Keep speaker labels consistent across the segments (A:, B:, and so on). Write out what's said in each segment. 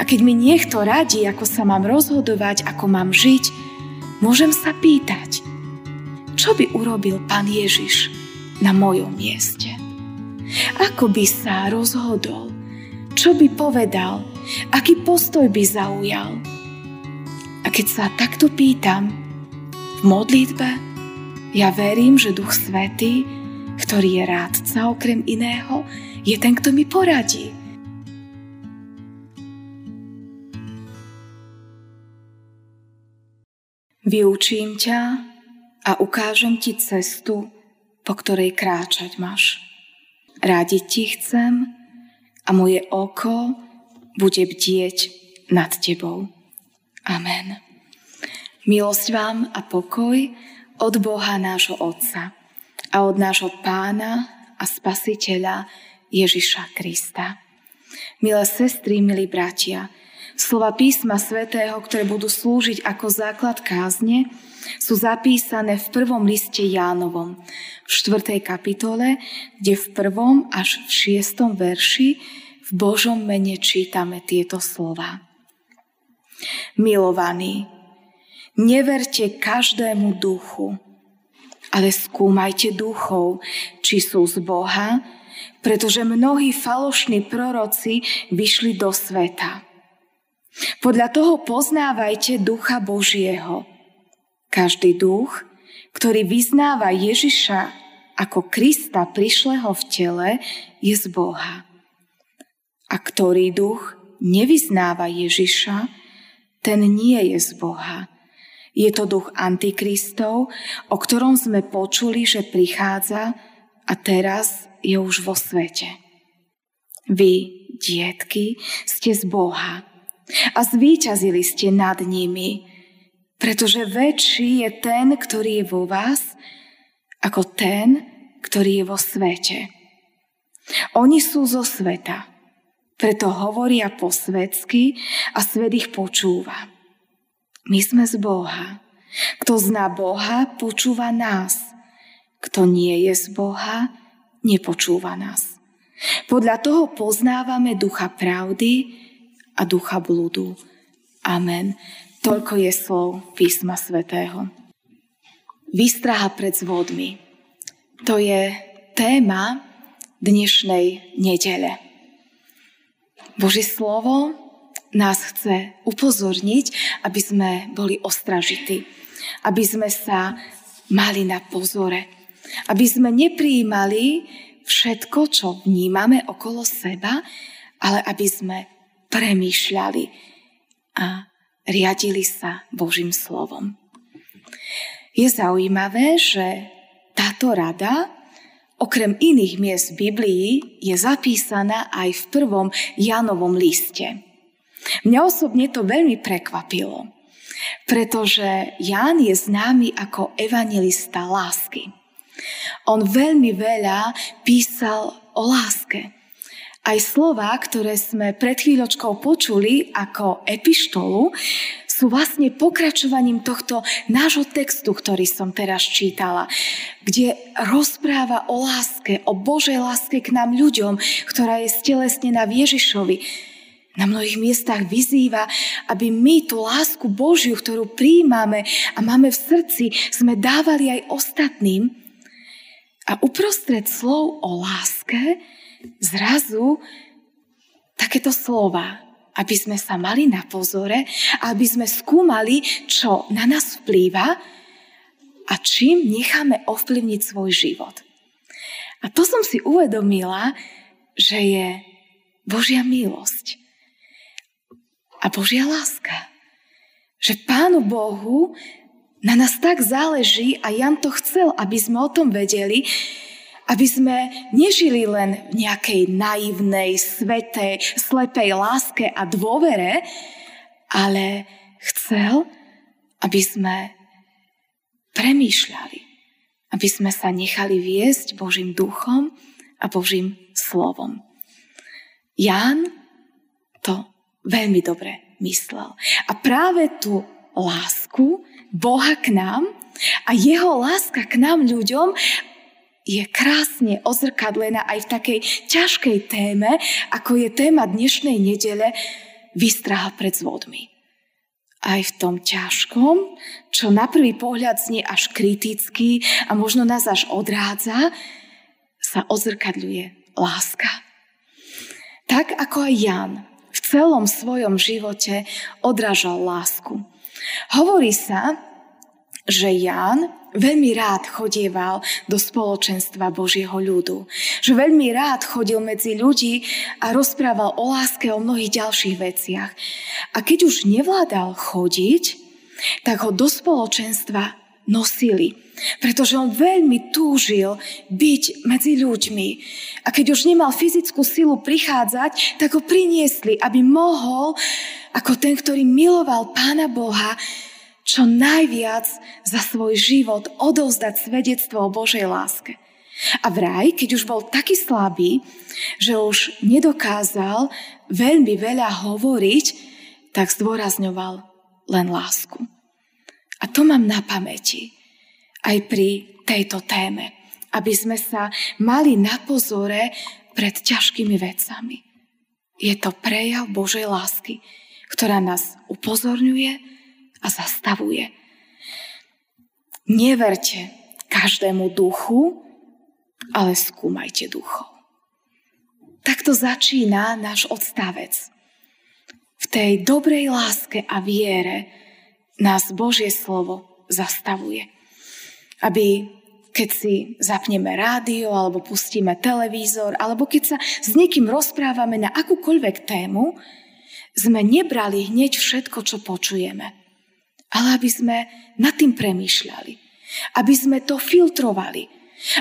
A: A keď mi niekto radí, ako sa mám rozhodovať, ako mám žiť, môžem sa pýtať, čo by urobil pán Ježiš na mojom mieste? Ako by sa rozhodol? Čo by povedal? Aký postoj by zaujal? A keď sa takto pýtam v modlitbe, ja verím, že Duch Svetý, ktorý je rádca okrem iného, je ten, kto mi poradí. Vyučím ťa a ukážem ti cestu, po ktorej kráčať máš. Rádiť ti chcem a moje oko bude bdieť nad tebou. Amen. Milosť vám a pokoj od Boha nášho Otca a od nášho Pána a Spasiteľa Ježiša Krista. Milé sestry, milí bratia, slova písma svätého, ktoré budú slúžiť ako základ kázne, sú zapísané v prvom liste Jánovom, v 4. kapitole, kde v prvom až v šiestom verši v Božom mene čítame tieto slova. Milovaní, neverte každému duchu, ale skúmajte duchov, či sú z Boha, pretože mnohí falošní proroci vyšli do sveta. Podľa toho poznávajte ducha Božieho. Každý duch, ktorý vyznáva Ježiša ako Krista prišleho v tele, je z Boha. A ktorý duch nevyznáva Ježiša, ten nie je z Boha. Je to duch antikristov, o ktorom sme počuli, že prichádza a teraz je už vo svete. Vy, dietky, ste z Boha a zvíťazili ste nad nimi, pretože väčší je ten, ktorý je vo vás, ako ten, ktorý je vo svete. Oni sú zo sveta, preto hovoria po svetsky a svet ich počúva. My sme z Boha. Kto zná Boha, počúva nás. Kto nie je z Boha, nepočúva nás. Podľa toho poznávame ducha pravdy a ducha blúdu. Amen. Toľko je slov písma svätého. Výstraha pred zvodmi. To je téma dnešnej nedele. Božie slovo nás chce upozorniť, aby sme boli ostražití, aby sme sa mali na pozore, aby sme neprijímali všetko, čo vnímame okolo seba, ale aby sme premýšľali a riadili sa Božím slovom. Je zaujímavé, že táto rada okrem iných miest v Biblii je zapísaná aj v prvom Janovom liste. Mňa osobne to veľmi prekvapilo, pretože Ján je známy ako evangelista lásky. On veľmi veľa písal o láske. Aj slova, ktoré sme pred chvíľočkou počuli ako epištolu, sú vlastne pokračovaním tohto nášho textu, ktorý som teraz čítala, kde rozpráva o láske, o Božej láske k nám ľuďom, ktorá je stelesnená v Ježišovi. Na mnohých miestach vyzýva, aby my tú lásku Božiu, ktorú príjmame a máme v srdci, sme dávali aj ostatným. A uprostred slov o láske zrazu takéto slova aby sme sa mali na pozore, aby sme skúmali, čo na nás vplýva a čím necháme ovplyvniť svoj život. A to som si uvedomila, že je Božia milosť a Božia láska. Že Pánu Bohu na nás tak záleží a Jan to chcel, aby sme o tom vedeli, aby sme nežili len v nejakej naivnej, svetej, slepej láske a dôvere, ale chcel, aby sme premýšľali, aby sme sa nechali viesť Božím duchom a Božím slovom. Ján to veľmi dobre myslel. A práve tú lásku Boha k nám a jeho láska k nám ľuďom je krásne ozrkadlená aj v takej ťažkej téme, ako je téma dnešnej nedele, vystrahá pred zvodmi. Aj v tom ťažkom, čo na prvý pohľad znie až kriticky a možno nás až odrádza, sa odzrkadľuje láska. Tak ako aj Jan v celom svojom živote odrážal lásku. Hovorí sa, že Jan veľmi rád chodieval do spoločenstva Božieho ľudu. Že veľmi rád chodil medzi ľudí a rozprával o láske, o mnohých ďalších veciach. A keď už nevládal chodiť, tak ho do spoločenstva nosili. Pretože on veľmi túžil byť medzi ľuďmi. A keď už nemal fyzickú silu prichádzať, tak ho priniesli, aby mohol, ako ten, ktorý miloval Pána Boha, čo najviac za svoj život odovzdať svedectvo o Božej láske. A vraj, keď už bol taký slabý, že už nedokázal veľmi veľa hovoriť, tak zdôrazňoval len lásku. A to mám na pamäti aj pri tejto téme, aby sme sa mali na pozore pred ťažkými vecami. Je to prejav Božej lásky, ktorá nás upozorňuje, a zastavuje. Neverte každému duchu, ale skúmajte duchov. Takto začína náš odstavec. V tej dobrej láske a viere nás Božie slovo zastavuje. Aby keď si zapneme rádio alebo pustíme televízor, alebo keď sa s niekým rozprávame na akúkoľvek tému, sme nebrali hneď všetko, čo počujeme ale aby sme nad tým premýšľali. Aby sme to filtrovali.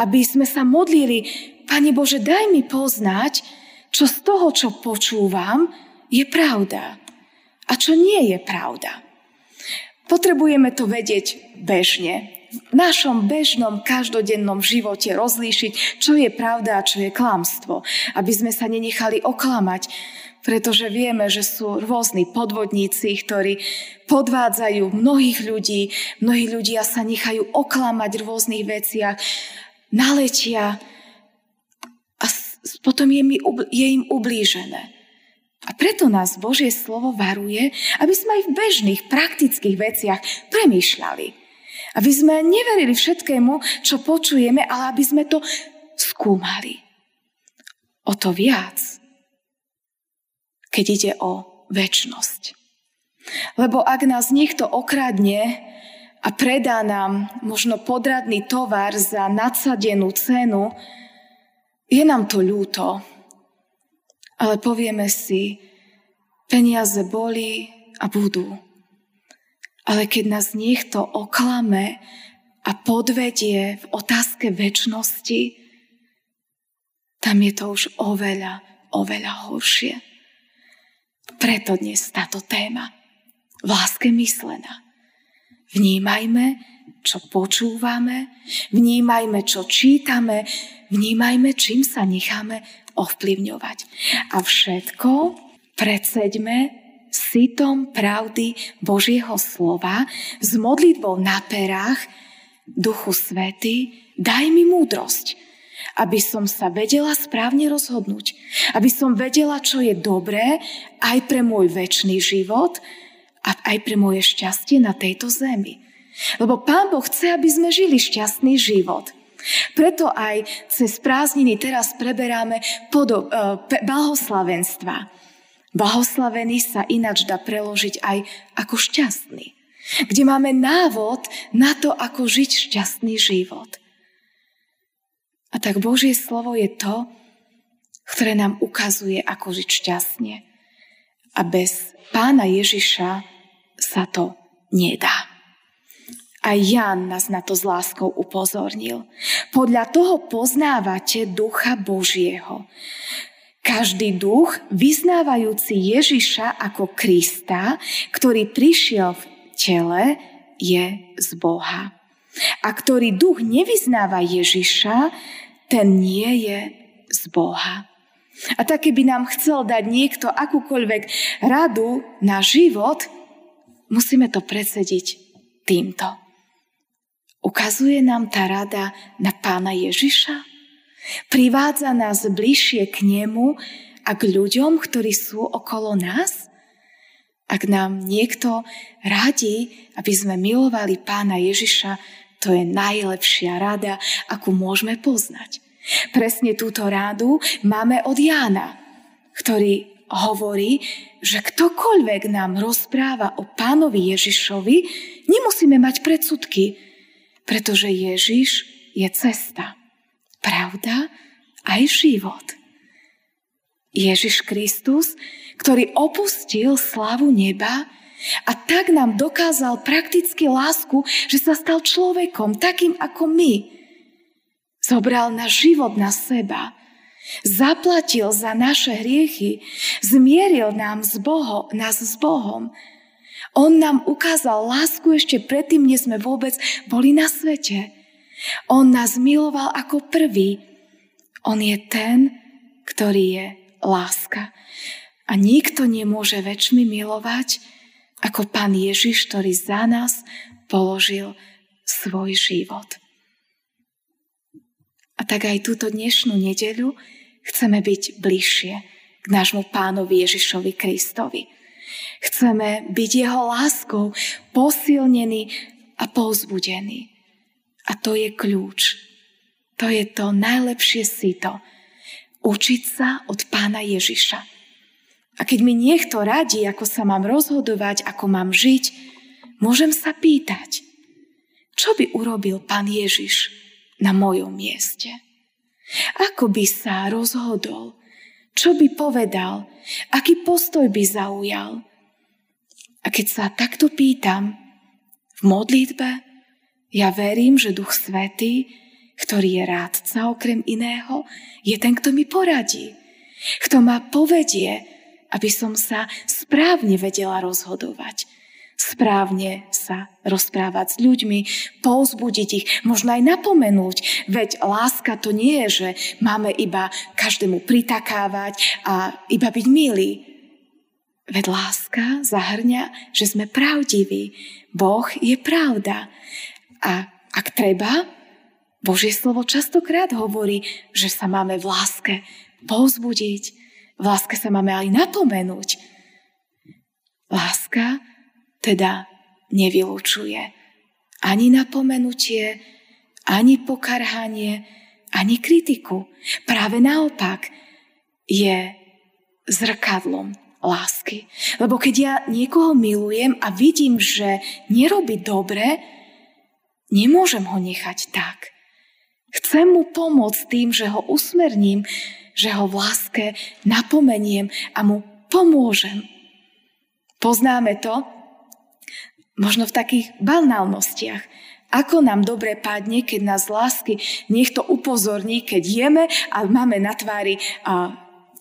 A: Aby sme sa modlili, Pane Bože, daj mi poznať, čo z toho, čo počúvam, je pravda a čo nie je pravda. Potrebujeme to vedieť bežne, v našom bežnom každodennom živote rozlíšiť, čo je pravda a čo je klamstvo, aby sme sa nenechali oklamať pretože vieme, že sú rôzni podvodníci, ktorí podvádzajú mnohých ľudí, mnohí ľudia sa nechajú oklamať v rôznych veciach, naletia a potom je, mi, je im ublížené. A preto nás Božie slovo varuje, aby sme aj v bežných, praktických veciach premýšľali. Aby sme neverili všetkému, čo počujeme, ale aby sme to skúmali. O to viac, keď ide o väčnosť. Lebo ak nás niekto okradne a predá nám možno podradný tovar za nadsadenú cenu, je nám to ľúto. Ale povieme si, peniaze boli a budú. Ale keď nás niekto oklame a podvedie v otázke väčšnosti, tam je to už oveľa, oveľa horšie. Preto dnes táto téma v láske myslená. Vnímajme, čo počúvame, vnímajme, čo čítame, vnímajme, čím sa necháme ovplyvňovať. A všetko predseďme sitom pravdy Božieho slova s modlitbou na perách Duchu Svety, daj mi múdrosť, aby som sa vedela správne rozhodnúť. Aby som vedela, čo je dobré aj pre môj väčší život a aj pre moje šťastie na tejto zemi. Lebo Pán Boh chce, aby sme žili šťastný život. Preto aj cez prázdniny teraz preberáme podo- uh, blahoslavenstva. Blahoslavený sa ináč dá preložiť aj ako šťastný. Kde máme návod na to, ako žiť šťastný život. A tak Božie slovo je to, ktoré nám ukazuje, ako žiť šťastne. A bez pána Ježiša sa to nedá. A Jan nás na to s láskou upozornil. Podľa toho poznávate ducha Božieho. Každý duch, vyznávajúci Ježiša ako Krista, ktorý prišiel v tele, je z Boha. A ktorý duch nevyznáva Ježiša, ten nie je z Boha. A tak, keby nám chcel dať niekto akúkoľvek radu na život, musíme to predsediť týmto. Ukazuje nám tá rada na pána Ježiša? Privádza nás bližšie k nemu a k ľuďom, ktorí sú okolo nás? Ak nám niekto radí, aby sme milovali pána Ježiša, to je najlepšia rada, akú môžeme poznať. Presne túto rádu máme od Jána, ktorý hovorí, že ktokoľvek nám rozpráva o pánovi Ježišovi, nemusíme mať predsudky, pretože Ježiš je cesta, pravda aj život. Ježiš Kristus, ktorý opustil slavu neba a tak nám dokázal prakticky lásku, že sa stal človekom, takým ako my. Zobral na život na seba, zaplatil za naše hriechy, zmieril nám s Boho, nás s Bohom. On nám ukázal lásku ešte predtým, než sme vôbec boli na svete. On nás miloval ako prvý. On je ten, ktorý je láska. A nikto nemôže väčšmi milovať, ako Pán Ježiš, ktorý za nás položil svoj život. A tak aj túto dnešnú nedeľu chceme byť bližšie k nášmu pánovi Ježišovi Kristovi. Chceme byť jeho láskou posilnení a povzbudení. A to je kľúč. To je to najlepšie sito. Učiť sa od pána Ježiša. A keď mi niekto radí, ako sa mám rozhodovať, ako mám žiť, môžem sa pýtať, čo by urobil pán Ježiš na mojom mieste? Ako by sa rozhodol? Čo by povedal? Aký postoj by zaujal? A keď sa takto pýtam v modlitbe, ja verím, že Duch Svetý, ktorý je rádca okrem iného, je ten, kto mi poradí. Kto ma povedie, aby som sa správne vedela rozhodovať. Správne sa rozprávať s ľuďmi, pouzbudiť ich, možno aj napomenúť. Veď láska to nie je, že máme iba každému pritakávať a iba byť milí. Veď láska zahrňa, že sme pravdiví. Boh je pravda. A ak treba, Božie slovo častokrát hovorí, že sa máme v láske povzbudiť, v láske sa máme aj napomenúť. Láska teda nevylučuje ani napomenutie, ani pokarhanie, ani kritiku. Práve naopak je zrkadlom lásky. Lebo keď ja niekoho milujem a vidím, že nerobí dobre, nemôžem ho nechať tak. Chcem mu pomôcť tým, že ho usmerním, že ho v láske napomeniem a mu pomôžem. Poznáme to možno v takých banálnostiach. Ako nám dobre padne, keď nás lásky niekto upozorní, keď jeme a máme na tvári a,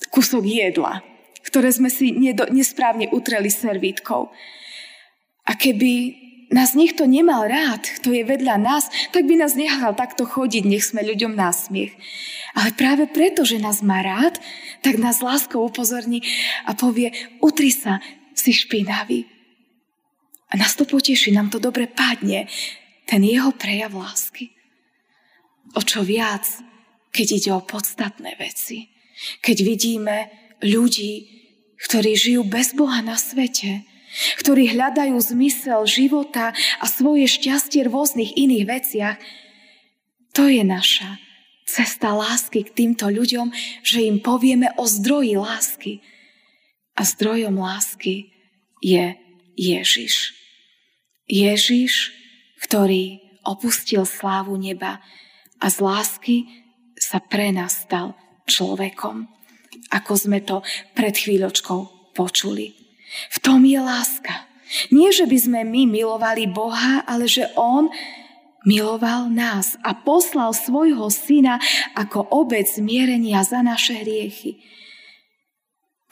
A: kusok jedla, ktoré sme si nedo, nesprávne utreli servítkou. A keby nás niekto nemal rád, kto je vedľa nás, tak by nás nechal takto chodiť, nech sme ľuďom násmiech. Ale práve preto, že nás má rád, tak nás láskou upozorní a povie, utri sa, si špinavý. A nás to poteší, nám to dobre padne, ten jeho prejav lásky. O čo viac, keď ide o podstatné veci. Keď vidíme ľudí, ktorí žijú bez Boha na svete, ktorí hľadajú zmysel života a svoje šťastie v rôznych iných veciach, to je naša cesta lásky k týmto ľuďom, že im povieme o zdroji lásky. A zdrojom lásky je Ježiš. Ježiš, ktorý opustil slávu neba a z lásky sa pre nás stal človekom, ako sme to pred chvíľočkou počuli. V tom je láska. Nie, že by sme my milovali Boha, ale že On miloval nás a poslal svojho syna ako obec zmierenia za naše hriechy.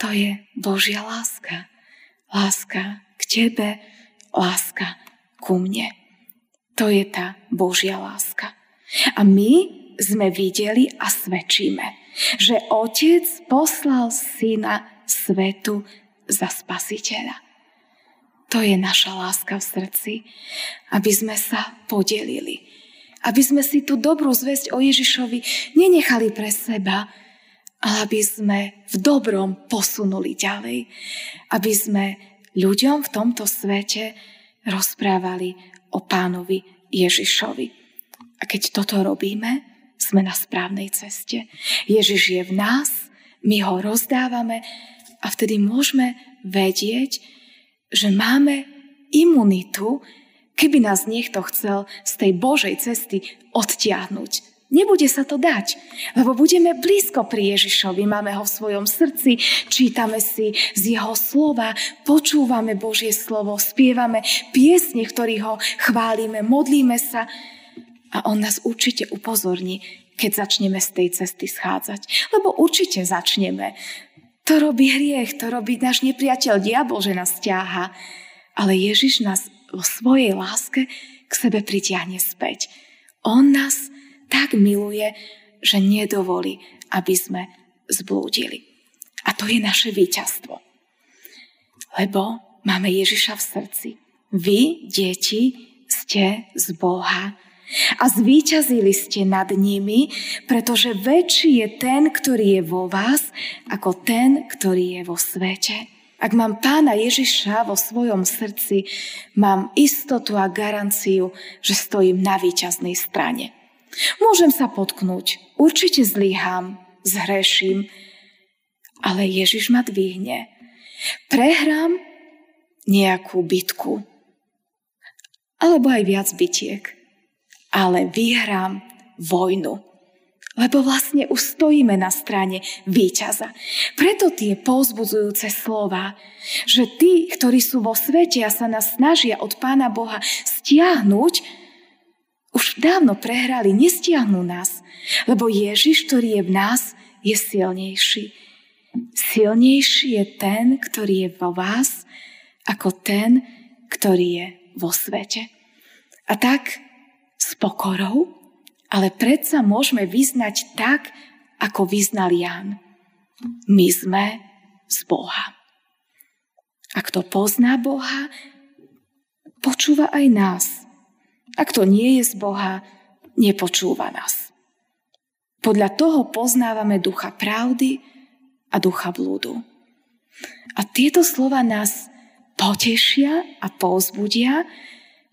A: To je Božia láska. Láska k tebe, láska ku mne. To je tá Božia láska. A my sme videli a svedčíme, že Otec poslal syna svetu za spasiteľa. To je naša láska v srdci, aby sme sa podelili. Aby sme si tú dobrú zväzť o Ježišovi nenechali pre seba, ale aby sme v dobrom posunuli ďalej. Aby sme ľuďom v tomto svete rozprávali o pánovi Ježišovi. A keď toto robíme, sme na správnej ceste. Ježiš je v nás, my ho rozdávame a vtedy môžeme vedieť, že máme imunitu, keby nás niekto chcel z tej Božej cesty odtiahnuť. Nebude sa to dať, lebo budeme blízko pri Ježišovi, máme ho v svojom srdci, čítame si z jeho slova, počúvame Božie slovo, spievame piesne, ktorých ho chválime, modlíme sa a on nás určite upozorní, keď začneme z tej cesty schádzať. Lebo určite začneme. To robí hriech, to robí náš nepriateľ, diabol, že nás ťaha. Ale Ježiš nás vo svojej láske k sebe pritiahne späť. On nás tak miluje, že nedovolí, aby sme zblúdili. A to je naše víťazstvo. Lebo máme Ježiša v srdci. Vy, deti, ste z Boha a zvíťazili ste nad nimi, pretože väčší je ten, ktorý je vo vás, ako ten, ktorý je vo svete. Ak mám pána Ježiša vo svojom srdci, mám istotu a garanciu, že stojím na víťaznej strane. Môžem sa potknúť, určite zlyhám, zhreším, ale Ježiš ma dvihne. Prehrám nejakú bitku, alebo aj viac bitiek, ale vyhrám vojnu. Lebo vlastne už stojíme na strane víťaza. Preto tie povzbudzujúce slova, že tí, ktorí sú vo svete a sa nás snažia od Pána Boha stiahnuť, už dávno prehrali, nestiahnu nás, lebo Ježiš, ktorý je v nás, je silnejší. Silnejší je ten, ktorý je vo vás, ako ten, ktorý je vo svete. A tak s pokorou, ale predsa môžeme vyznať tak, ako vyznal Ján. My sme z Boha. A kto pozná Boha, počúva aj nás. A kto nie je z Boha, nepočúva nás. Podľa toho poznávame ducha pravdy a ducha blúdu. A tieto slova nás potešia a povzbudia,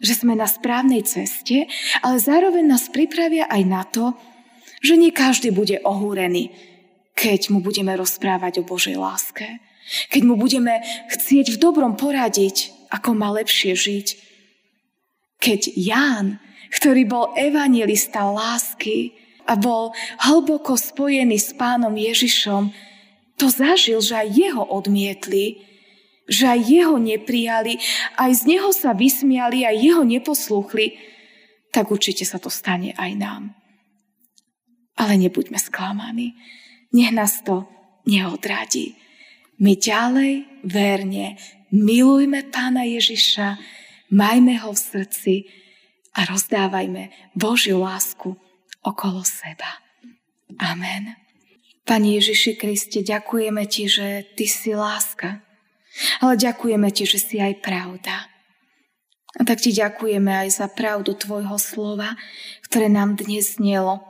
A: že sme na správnej ceste, ale zároveň nás pripravia aj na to, že nie každý bude ohúrený, keď mu budeme rozprávať o Božej láske. Keď mu budeme chcieť v dobrom poradiť, ako má lepšie žiť keď Ján, ktorý bol evangelista lásky a bol hlboko spojený s pánom Ježišom, to zažil, že aj jeho odmietli, že aj jeho neprijali, aj z neho sa vysmiali, aj jeho neposlúchli, tak určite sa to stane aj nám. Ale nebuďme sklamaní. Nech nás to neodradí. My ďalej verne milujme pána Ježiša, majme ho v srdci a rozdávajme Božiu lásku okolo seba. Amen. Pani Ježiši Kriste, ďakujeme Ti, že Ty si láska, ale ďakujeme Ti, že si aj pravda. A tak Ti ďakujeme aj za pravdu Tvojho slova, ktoré nám dnes znelo,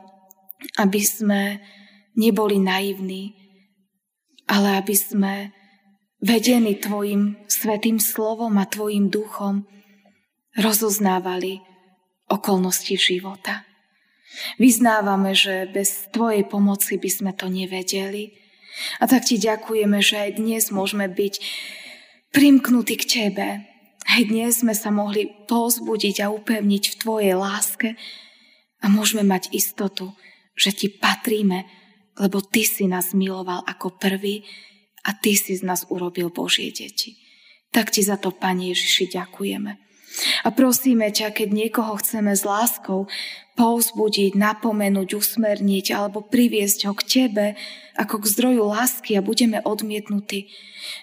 A: aby sme neboli naivní, ale aby sme vedení Tvojim svetým slovom a Tvojim duchom rozoznávali okolnosti života. Vyznávame, že bez Tvojej pomoci by sme to nevedeli. A tak Ti ďakujeme, že aj dnes môžeme byť primknutí k Tebe. Aj dnes sme sa mohli pozbudiť a upevniť v Tvojej láske a môžeme mať istotu, že Ti patríme, lebo Ty si nás miloval ako prvý a Ty si z nás urobil Božie deti. Tak Ti za to, Pane Ježiši, ďakujeme. A prosíme ťa, keď niekoho chceme s láskou povzbudiť, napomenúť, usmerniť alebo priviesť ho k Tebe ako k zdroju lásky a budeme odmietnutí,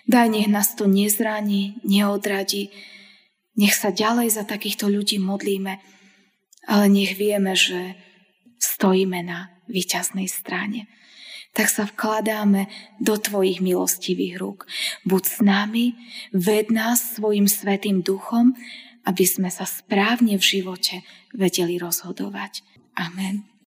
A: daj nech nás to nezraní, neodradí, nech sa ďalej za takýchto ľudí modlíme, ale nech vieme, že stojíme na výťaznej strane. Tak sa vkladáme do Tvojich milostivých rúk. Buď s nami, ved nás svojim svetým duchom aby sme sa správne v živote vedeli rozhodovať. Amen.